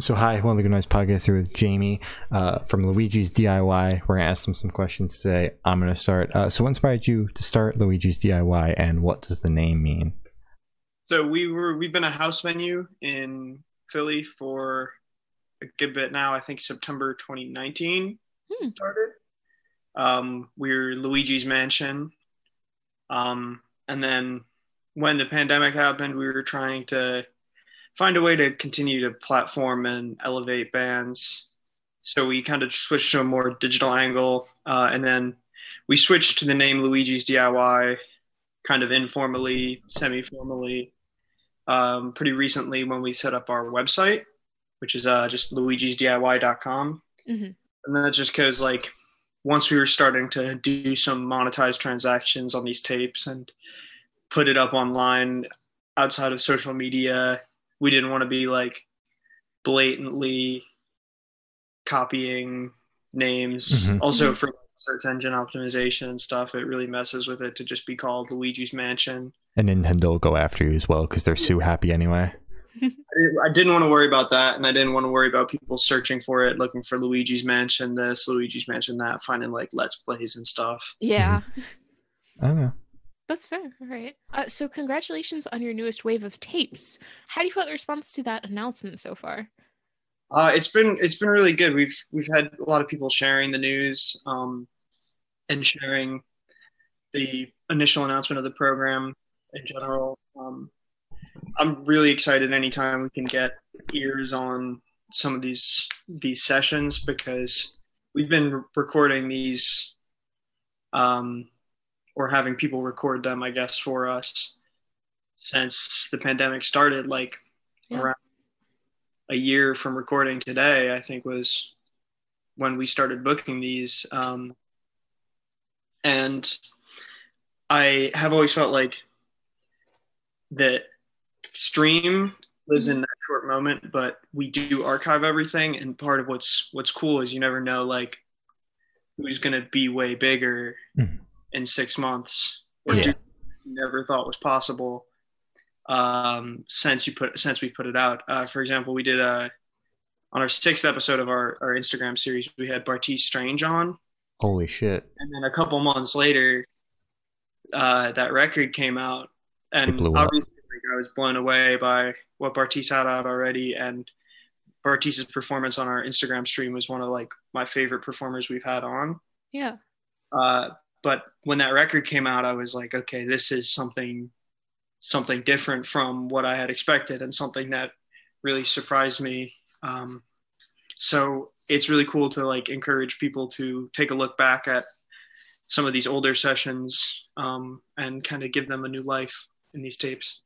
so hi, one of the Good Noise podcasts here with Jamie uh, from Luigi's DIY. We're gonna ask them some questions today. I'm gonna start. Uh, so, what inspired you to start Luigi's DIY, and what does the name mean? So we were we've been a house venue in Philly for a good bit now. I think September 2019 Hmm. started. Um, we're Luigi's Mansion, um, and then when the pandemic happened, we were trying to find a way to continue to platform and elevate bands. So we kind of switched to a more digital angle, uh, and then we switched to the name Luigi's DIY, kind of informally, semi-formally, um, pretty recently when we set up our website, which is uh, just luigisdiy.com. Mhm. And that's just because like once we were starting to do some monetized transactions on these tapes and put it up online outside of social media, we didn't want to be like blatantly copying names. Mhm. Also for search engine optimization and stuff, it really messes with it to just be called Luigi's Mansion. And Nintendo will go after you as well because they're so happy anyway. I didn't- want to worry about that, and I didn't want to worry about people searching for it, looking for Luigi's Mansion this, Luigi's Mansion that, finding like Let's Plays and stuff. Yeah, I don't know. That's fair. All right. Uh, so, congratulations on your newest wave of tapes. How do you feel the response to that announcement so far? Uh, it's been it's been really good. We've we've had a lot of people sharing the news um, and sharing the initial announcement of the program in general. Um, I'm really excited anytime we can get ears on some of these these sessions because we've been recording these um, or having people record them, I guess, for us since the pandemic started, like Yeah. around a year from recording today, I think was when we started booking these. Um, and I have always felt like that stream lives in that short moment, but we do archive everything. And part of what's what's cool is you never know like who's gonna be way bigger Mhm. In six months or Yeah. you never thought was possible um, since you put since we put it out. Uh, for example, we did a on our sixth episode of our, our Instagram series, we had Bartees Strange on, Holy shit! and then a couple months later, uh, that record came out, and It up. obviously like, I was blown away by what Bartees had out already, and Bartees's performance on our Instagram stream was one of like my favorite performers we've had on. Yeah. Uh, but when that record came out, I was like, okay, this is something something different from what I had expected, and something that really surprised me. Um, so it's really cool to like encourage people to take a look back at some of these older sessions um, and kind of give them a new life in these tapes.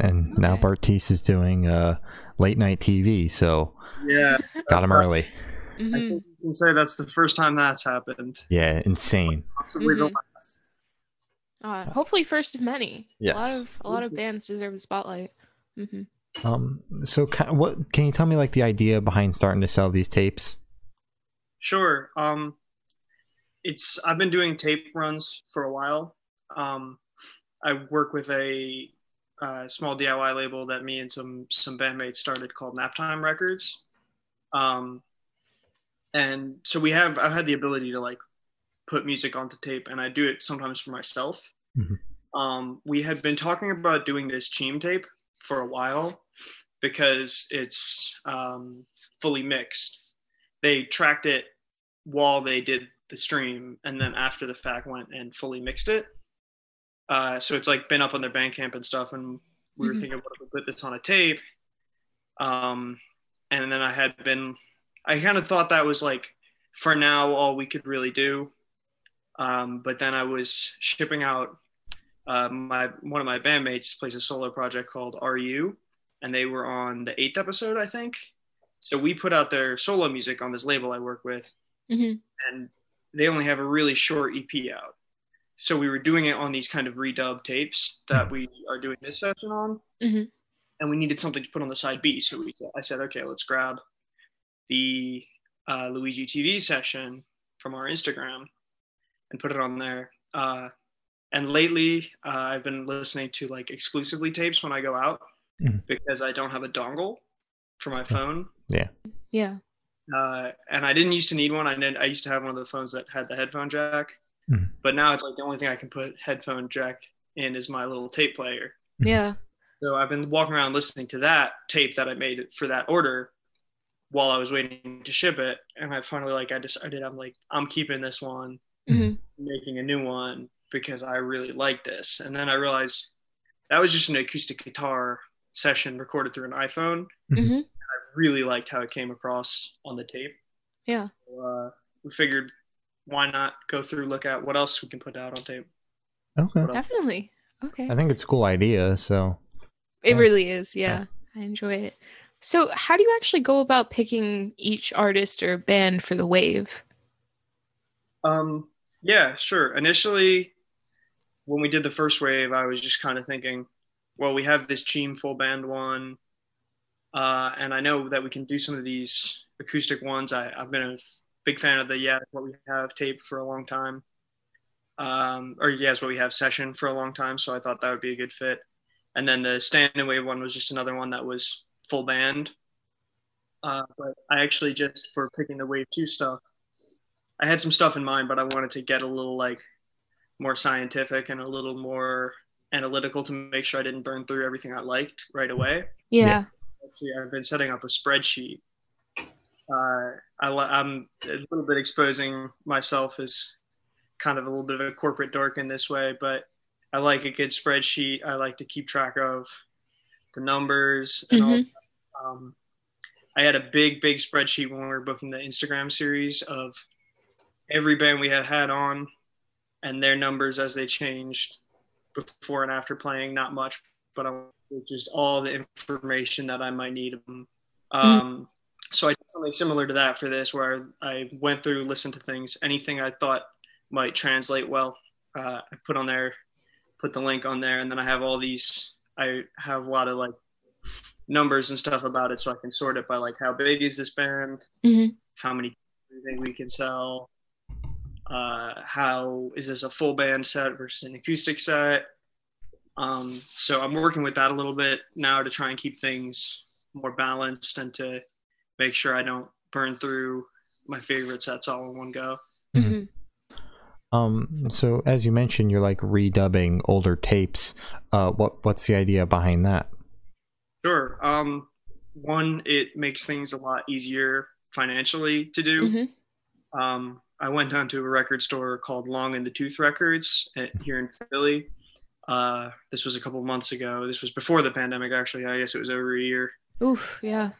And now Okay. Bartees is doing uh, late night TV, so Yeah, got him early. I Mhm. think you can say that's the first time that's happened. Yeah, insane. Possibly the Mhm. last. Uh, hopefully, first of many. A lot Yes. of a lot of bands deserve the spotlight. hmm Um, so ca- what can you tell me like the idea behind starting to sell these tapes? Sure. Um, it's I've been doing tape runs for a while. Um, I work with a uh, small DIY label that me and some some bandmates started called Naptime Records. Um, and so we have I've had the ability to like put music onto tape, and I do it sometimes for myself. Mhm. Um, we had been talking about doing this Cheem tape for a while because it's um, fully mixed. They tracked it while they did the stream, and then after the fact went and fully mixed it. Uh, so it's like been up on their Bandcamp and stuff, and we were Mhm. thinking, what if we put this on a tape? Um, and then I had been, I kind of thought that was like, for now, all we could really do. Um, but then I was shipping out. Uh, my one of my bandmates plays a solo project called RU, and they were on the eighth episode, I think. So we put out their solo music on this label I work with, hmm and they only have a really short EP out. So we were doing it on these kind of redub tapes that we are doing this session on, Mhm. and we needed something to put on the side B. So we, I said, okay, let's grab the uh, Luigi TV session from our Instagram and put it on there. Uh, and lately, uh, I've been listening to like exclusively tapes when I go out Mhm. because I don't have a dongle for my phone. Yeah. Yeah. Uh, and I didn't used to need one. I did, I used to have one of the phones that had the headphone jack, Mhm. but now it's like the only thing I can put headphone jack in is my little tape player. Yeah. So I've been walking around listening to that tape that I made for that order while I was waiting to ship it. And I finally like I decided I'm like I'm keeping this one, hmm making a new one because I really like this. And then I realized that was just an acoustic guitar session recorded through an iPhone. hmm I really liked how it came across on the tape. Yeah. So, uh, we figured why not go through look at what else we can put out on tape. Okay. Definitely. Okay. I think it's a cool idea. So It Yeah. really is. Yeah. I enjoy it. So, how do you actually go about picking each artist or band for the wave? Um, yeah, sure. Initially, when we did the first wave, I was just kind of thinking, well, we have this team full band one, uh, and I know that we can do some of these acoustic ones. I, I've been a big fan of the Yeah, What We Have tape for a long time, um, or Yes, What We Have session for a long time, so I thought that would be a good fit. And then the Standing Wave one was just another one that was full band. Uh, but I actually just, for picking the Wave 2 stuff, I had some stuff in mind, but I wanted to get a little like more scientific and a little more analytical to make sure I didn't burn through everything I liked right away. Yeah. Actually, I've been setting up a spreadsheet. Uh, I, I'm a little bit exposing myself as kind of a little bit of a corporate dork in this way, but I like a good spreadsheet. I like to keep track of the numbers and all. Um, I had a big, big spreadsheet when we were booking the Instagram series of every band we had had on and their numbers as they changed before and after playing. Not much, but I just all the information that I might need. Um, So I did something similar to that for this, where I went through, listened to things, anything I thought might translate well. Uh, I put on there, put the link on there, and then I have all these. I have a lot of like numbers and stuff about it, so I can sort it by like how big is this band, Mhm. how many do you think we can sell, uh, how is this a full band set versus an acoustic set. Um, so I'm working with that a little bit now to try and keep things more balanced and to make sure I don't burn through my favorite sets all in one go. Mhm. um so as you mentioned you're like redubbing older tapes. Uh what what's the idea behind that? Sure. Um, one, it makes things a lot easier financially to do. Mhm. Um, I went down to a record store called Long in the Tooth Records at, here in Philly. Uh, this was a couple months ago. This was before the pandemic, actually. I guess it was over a year. Oof. Yeah.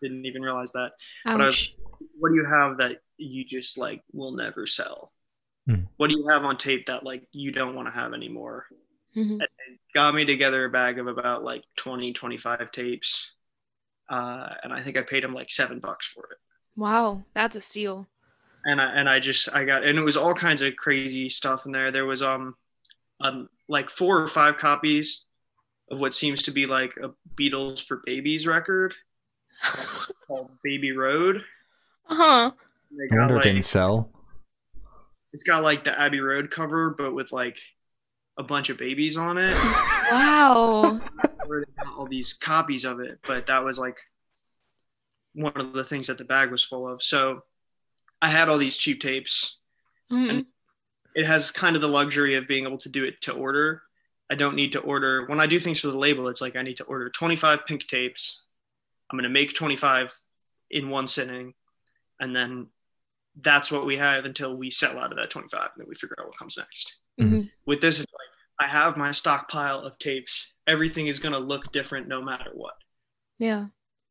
Didn't even realize that. But I was- What do you have that you just like will never sell? Hmm. What do you have on tape that like you don't want to have anymore? Mhm. and got me together a bag of about like 20 25 tapes uh, and i think i paid him like seven bucks for it Wow. That's a steal. and i and i just i got and it was all kinds of crazy stuff in there there was um um like four or five copies of what seems to be like a beatles for babies record called baby road Uh huh. they I got wonder it like didn't sell. it's got like the abbey road cover but with like a bunch of babies on it Wow. where they got all these copies of it, but that was like one of the things that the bag was full of. So I had all these cheap tapes. Mhm. It has kind of the luxury of being able to do it to order. I don't need to order when I do things for the label. It's like I need to order 25 pink tapes. I'm going to make 25 in one sitting, and then that's what we have until we sell out of that 25, and then we figure out what comes next. Mhm. With this, it's like I have my stockpile of tapes. Everything is going to look different no matter what. Yeah.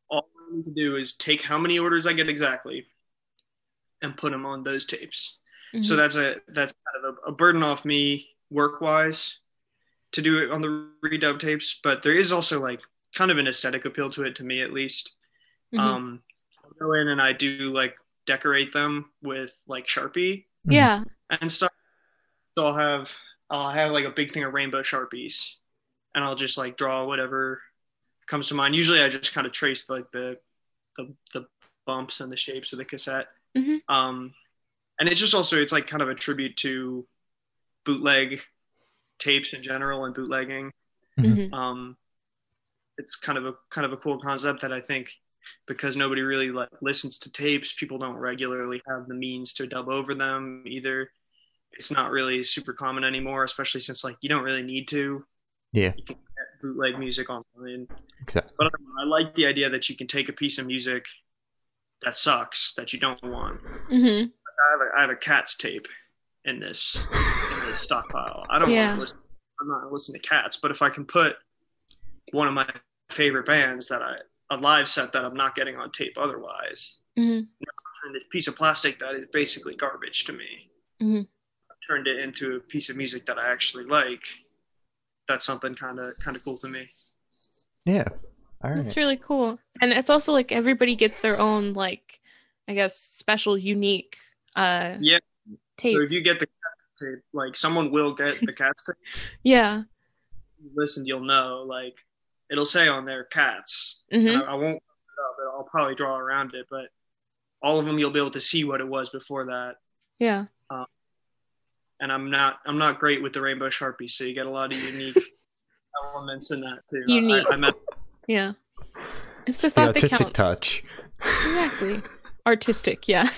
all I need to do is take how many orders I get exactly and put them on those tapes. So Mhm. that's a that's kind of a, a burden off me work wise to do it on the redub tapes, but there is also like kind of an aesthetic appeal to it to me at least. Mhm. Um, I'll go in and I do like decorate them with like Sharpie yeah. and stuff. So I'll have I'll have like a big thing of rainbow sharpies, and I'll just like draw whatever comes to mind. Usually, I just kind of trace like the the, the bumps and the shapes of the cassette. Mhm. Um, and it's just also it's like kind of a tribute to bootleg tapes in general and bootlegging. Mhm. Um, it's kind of a kind of a cool concept that I think because nobody really like listens to tapes. People don't regularly have the means to dub over them either. It's not really super common anymore, especially since like you don't really need to. Yeah, You can get bootleg music online. exactly. But I like the idea that you can take a piece of music that sucks that you don't want. hmm I have a, I have a Cats tape in this in this stockpile. I don't Yeah. want to listen. I'm not listening to Cats, but if I can put one of my favorite bands that I a live set that I'm not getting on tape otherwise, hmm and this piece of plastic that is basically garbage to me, Mhm. Turned it into a piece of music that I actually like. That's something kind of kind of cool to me. Yeah. All right. That's really cool. And it's also like everybody gets their own like I guess special unique uh Yeah. tape. So if you get the Cats tape, like someone will get the Cats tape. Yeah. you listen, you'll know. Like it'll say on there Cats. hmm I, I won't up, but I'll probably draw around it. But all of them, you'll be able to see what it was before that. Yeah. And I'm not, I'm not great with the rainbow sharpie, so you get a lot of unique elements in that too. Unique. I, I meant, Yeah. It's the It's the thought that artistic counts. touch. Exactly. Artistic, yeah.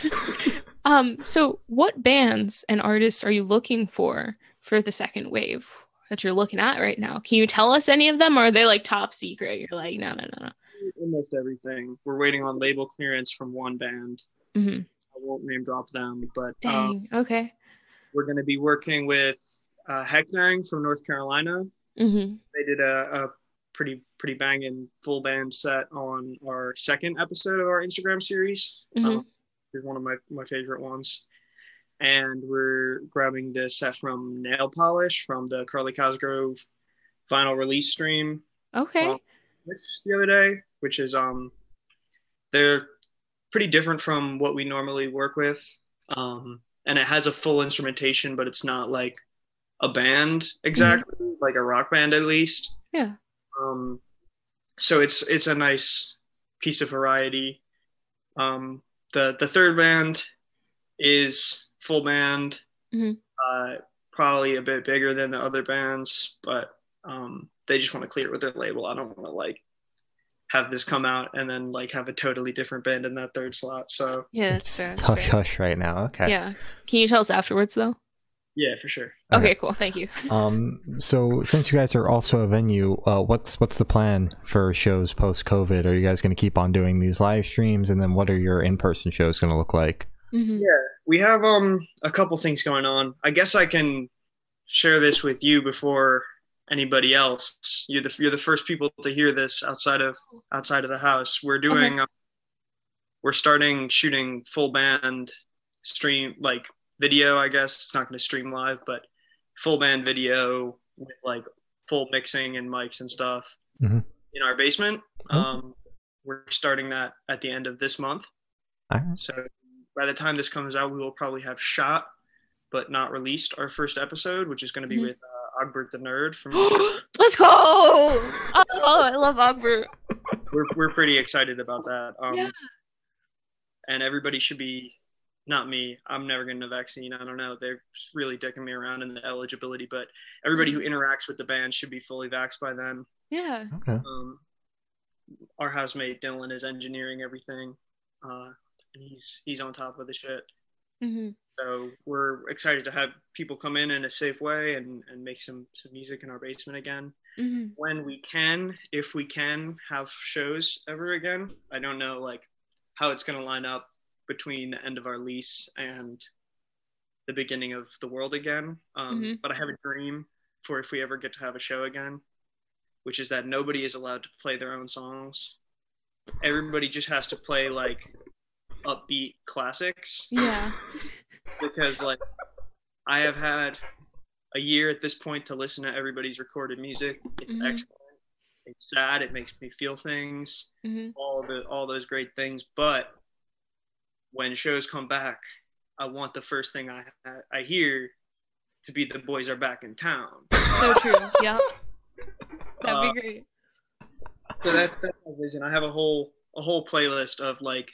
um, so what bands and artists are you looking for for the second wave that you're looking at right now? Can you tell us any of them or are they like top secret? You're like, no, no, no, no. almost everything. We're waiting on label clearance from one band. hmm I won't name drop them, but uh, Dang. okay. We're going to be working with uh, Heckdang from North Carolina. hmm they did a, a pretty pretty banging full band set on our second episode of our Instagram series. hmm Um, is one of my my favorite ones. And we're grabbing the set from Nail Polish from the Carly Cosgrove vinyl release stream Okay. well, the other day, which is um they're pretty different from what we normally work with. Um and it has a full instrumentation, but it's not like a band exactly, like a rock band at least. Yeah. Um so it's it's a nice piece of variety. Um the the third band is full band. Mhm. Uh probably a bit bigger than the other bands, but um, they just want to clear it with their label. I don't want to like have this come out and then like have a totally different band in that third slot. So Yeah, that's It's fair. that's hush fair. hush right now. Okay. Yeah. Can you tell us afterwards though? yeah, for sure. Okay, cool. Thank you. Um. So since you guys are also a venue, uh, what's what's the plan for shows post COVID? Are you guys going to keep on doing these live streams, and then what are your in person shows going to look like? hmm Yeah, we have um a couple things going on. I guess I can share this with you before anybody else. You're the you're the first people to hear this outside of outside of the house. We're doing uh, we're starting shooting full band stream like video, I guess. It's not going to stream live, but full band video with like full mixing and mics and stuff Mhm. in our basement. Oh. Um we're starting that at the end of this month. Right. So by the time this comes out, we will probably have shot but not released our first episode, which is going to be Mhm. with Ogbert the Nerd from. Let's go! Oh, I love Ogbert. we're we're pretty excited about that. Um, Yeah. And everybody should be, not me. I'm never getting a vaccine. I don't know. They're really dicking me around in the eligibility, but everybody who interacts with the band should be fully vaxxed by then. Yeah. Okay. Um, our housemate Dylan is engineering everything, uh, and he's he's on top of the shit. Hmm So we're excited to have people come in in a safe way and, and make some, some music in our basement again. hmm When we can, if we can have shows ever again, I don't know like how it's going to line up between the end of our lease and the beginning of the world again. Um, Mhm. But I have a dream for if we ever get to have a show again, which is that nobody is allowed to play their own songs. Everybody just has to play like upbeat classics Yeah. because like I have had a year at this point to listen to everybody's recorded music. It's Mhm. excellent. It's sad. It makes me feel things. hmm All the all those great things. But when shows come back, I want the first thing I I hear to be the boys are back in town. So true. yeah. That'd Uh, be great. So that, that's my vision. I have a whole a whole playlist of like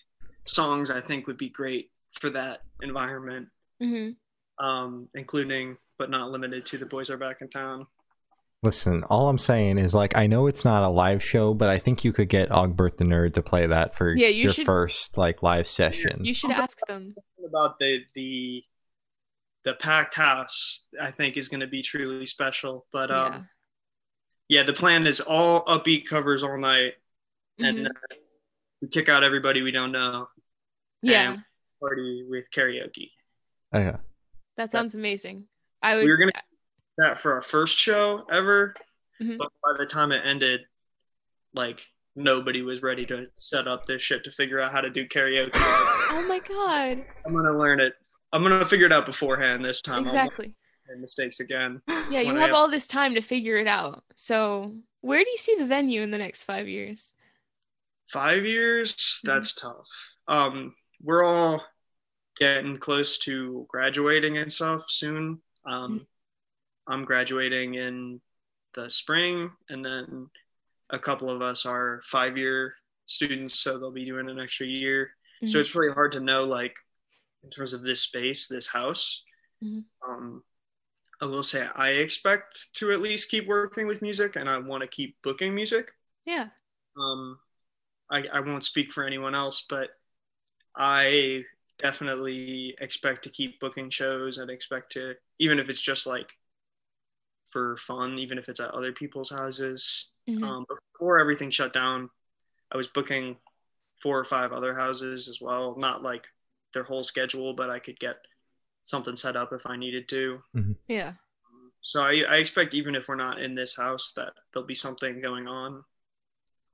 songs I think would be great for that environment. hmm um, including but not limited to the boys are back in town. Listen, all I'm saying is like I know it's not a live show, but I think you could get Ogbert the Nerd to play that for Yeah, you your should- first like live session. You should ask them. About the the the packed house, I think is going to be truly special. But um, Yeah. yeah, the plan is all upbeat covers all night, and Mhm. then we kick out everybody we don't know. Yeah, and party with karaoke. Okay. that sounds amazing. I would. We were gonna that for our first show ever, Mhm. but by the time it ended, like nobody was ready to set up this shit to figure out how to do karaoke. Oh my god! I'm gonna learn it. I'm gonna figure it out beforehand this time. Exactly. I won't make mistakes again. Yeah, you have have- all this time to figure it out. So, where do you see the venue in the next five years? Five years, that's tough. Um, we're all getting close to graduating and stuff soon. Um, I'm graduating in the spring, and then a couple of us are five year students, so they'll be doing an extra year. So Mhm. it's really hard to know, like, in terms of this space, this house. Mhm. Um, I will say I expect to at least keep working with music, and I want to keep booking music. Yeah. Um, I, I won't speak for anyone else, but I definitely expect to keep booking shows and expect to, even if it's just like for fun, even if it's at other people's houses. Mhm. Um, before everything shut down, I was booking four or five other houses as well. Not like their whole schedule, but I could get something set up if I needed to. Yeah. So I, I expect even if we're not in this house that there'll be something going on.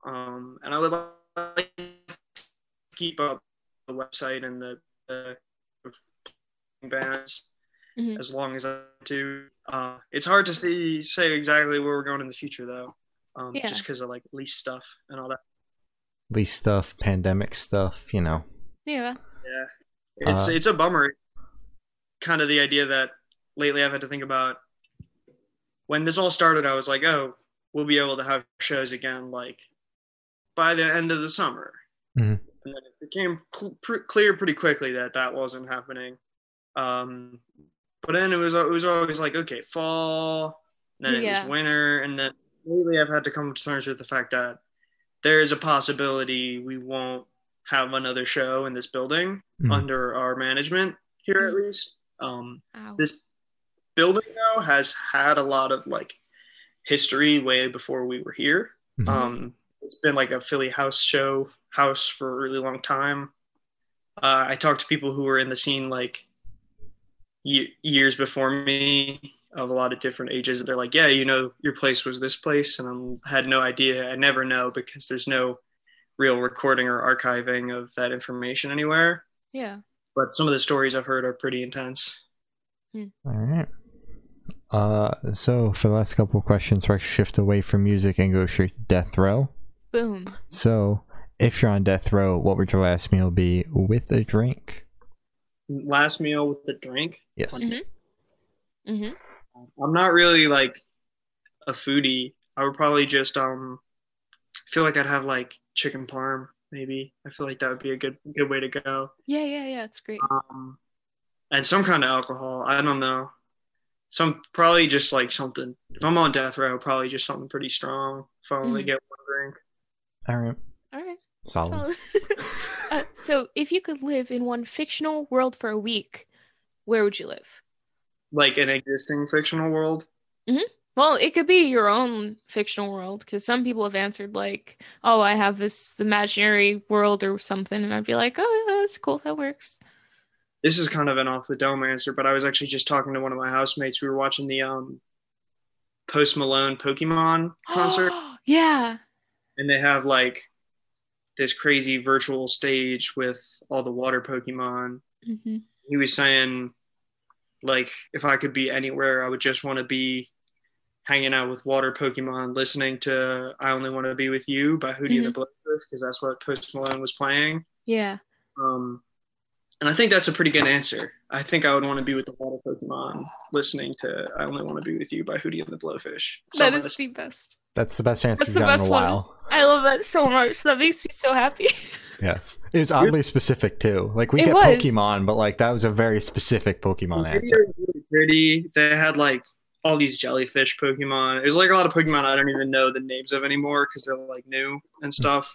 Um, and I would like to keep up the website and the, the bands Mhm. as long as I do. Uh, it's hard to see say exactly where we're going in the future though, um, Yeah. just because of like lease stuff and all that. Lease stuff, pandemic stuff, you know. Yeah. Yeah, it's Uh, it's a bummer. Kind of the idea that lately I've had to think about. When this all started, I was like, oh, we'll be able to have shows again, like by the end of the summer. Mhm. And then it became cl- pr- clear pretty quickly that that wasn't happening. Um, but then it was it was always like, okay, fall, then it Yeah. was winter, and then lately I've had to come to terms with the fact that there is a possibility we won't have another show in this building Mhm. under our management here at Mhm. least. Um, this building though has had a lot of like history way before we were here. Mhm. Um, it's been like a Philly house show house for a really long time. Uh, I talked to people who were in the scene like ye- years before me of a lot of different ages. They're like, "Yeah, you know, your place was this place," and I had no idea. I never know because there's no real recording or archiving of that information anywhere. yeah. But some of the stories I've heard are pretty intense. All right. Uh, so for the last couple of questions, we're going to shift away from music and go straight to death row. Boom. So, if you're on death row, what would your last meal be with a drink? Last meal with the drink. Yes. Mhm. hmm I'm not really like a foodie. I would probably just um feel like I'd have like chicken parm maybe. I feel like that would be a good good way to go. Yeah. Yeah. Yeah. It's great. Um and some kind of alcohol. I don't know. Some probably just like something. If I'm on death row, probably just something pretty strong. If I only Mhm. get one drink. All right. All right. Solid. Solid. uh, so, if you could live in one fictional world for a week, where would you live? Like an existing fictional world. Well, it could be your own fictional world because some people have answered like, "Oh, I have this imaginary world or something," and I'd be like, "Oh, yeah, that's cool. That works." This is kind of an off the dome answer, but I was actually just talking to one of my housemates. We were watching the um Post Malone Pokemon concert. yeah. and they have like this crazy virtual stage with all the water Pokemon. hmm He was saying, like, if I could be anywhere, I would just want to be hanging out with water Pokemon, listening to "I Only Want to Be with You" by Hootie and the Blowfish, because that's what Post Malone was playing. Yeah. Um, and I think that's a pretty good answer. I think I would want to be with the water Pokemon, listening to "I Only Want to Be with You" by Hootie and the Blowfish. That Something is that's- the best. That's the best answer That's you've the gotten in best a one. while. I love that so much. That makes me so happy. Yes. It was oddly specific too. Like we It get was. Pokemon, but like that was a very specific Pokemon The answer. video was really pretty. They had like all these jellyfish Pokemon. There's like a lot of Pokemon I don't even know the names of anymore because they're like new and stuff.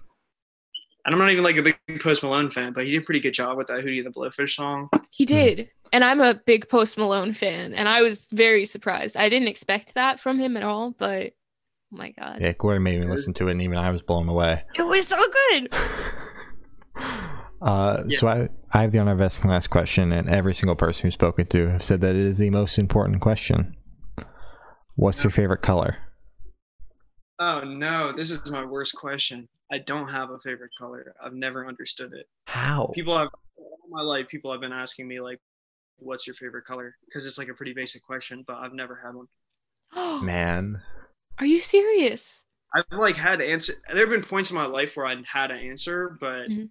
And I'm not even like a big Post Malone fan, but he did a pretty good job with that Hootie and the Blowfish song. He did. And I'm a big Post Malone fan, and I was very surprised. I didn't expect that from him at all, but oh my god. Yeah, Corey made me listen to it, and even I was blown away. It was so good. Uh, Yeah. So I, I have the honor of asking last question, and every single person who's spoken to have said that it is the most important question. What's your favorite color? Oh no, this is my worst question. I don't have a favorite color. I've never understood it. How? People have all my life. People have been asking me like, "What's your favorite color?" Because it's like a pretty basic question, but I've never had one. Oh Man, Are you serious? I've like had answer. There have been points in my life where I had an answer, but Mhm.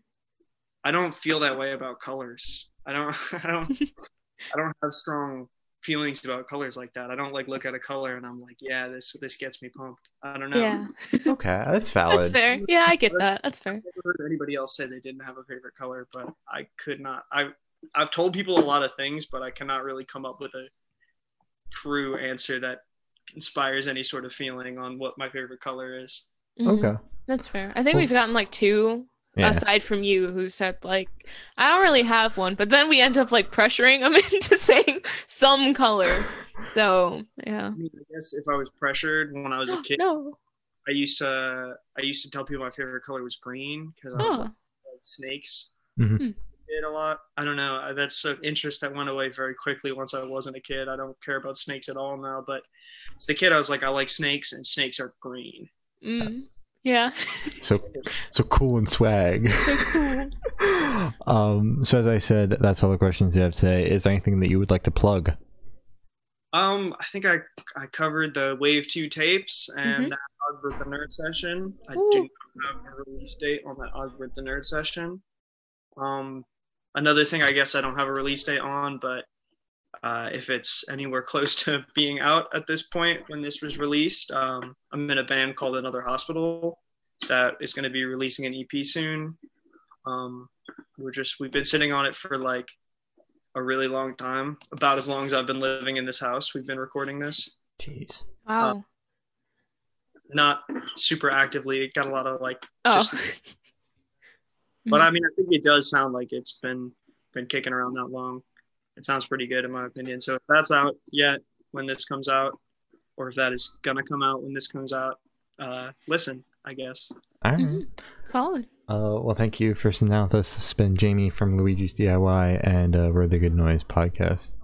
I don't feel that way about colors. I don't. I don't. I don't have strong feelings about colors like that. I don't like look at a color and I'm like, yeah, this this gets me pumped. I don't know. Yeah. okay, that's valid. That's fair. Yeah, I get that. That's fair. I've never heard anybody else say they didn't have a favorite color, but I could not. I I've told people a lot of things, but I cannot really come up with a true answer that inspires any sort of feeling on what my favorite color is. Mhm. Okay. That's fair. I think Cool. we've gotten like two Yeah. aside from you who said like I don't really have one, but then we end up like pressuring them into saying some color. So yeah. I mean, I guess if I was pressured when I was a kid, no. I used to I used to tell people my favorite color was green because I was Oh. like, snakes. Mhm. Hmm. Did a lot. I don't know. That's an interest that went away very quickly once I wasn't a kid. I don't care about snakes at all now. But as a kid, I was like, I like snakes, and snakes are green. Mm. Yeah. So so cool and swag. So cool. um. So as I said, that's all the questions you have today. Is there anything that you would like to plug? Um, I think I I covered the Wave Two tapes and Mhm. that Ogbert the Nerd session. I Ooh. do not have a release date on that Ogbert the Nerd session. Um, another thing I guess I don't have a release date on, but uh, if it's anywhere close to being out at this point when this was released, um, I'm in a band called Another Hospital that is going to be releasing an EP soon. Um, we're just we've been sitting on it for like a really long time, about as long as I've been living in this house. We've been recording this, Jeez. Wow. not super actively. It got a lot of like, oh. just- but I mean, I think it does sound like it's been been kicking around that long. It sounds pretty good in my opinion. So if that's out yet when this comes out, or if that is gonna come out when this comes out, uh, listen, I guess. All right. Mhm. Solid. Uh, well, thank you for sitting down with us. This has been Jamie from Luigi's DIY and uh, We're the Good Noise podcast.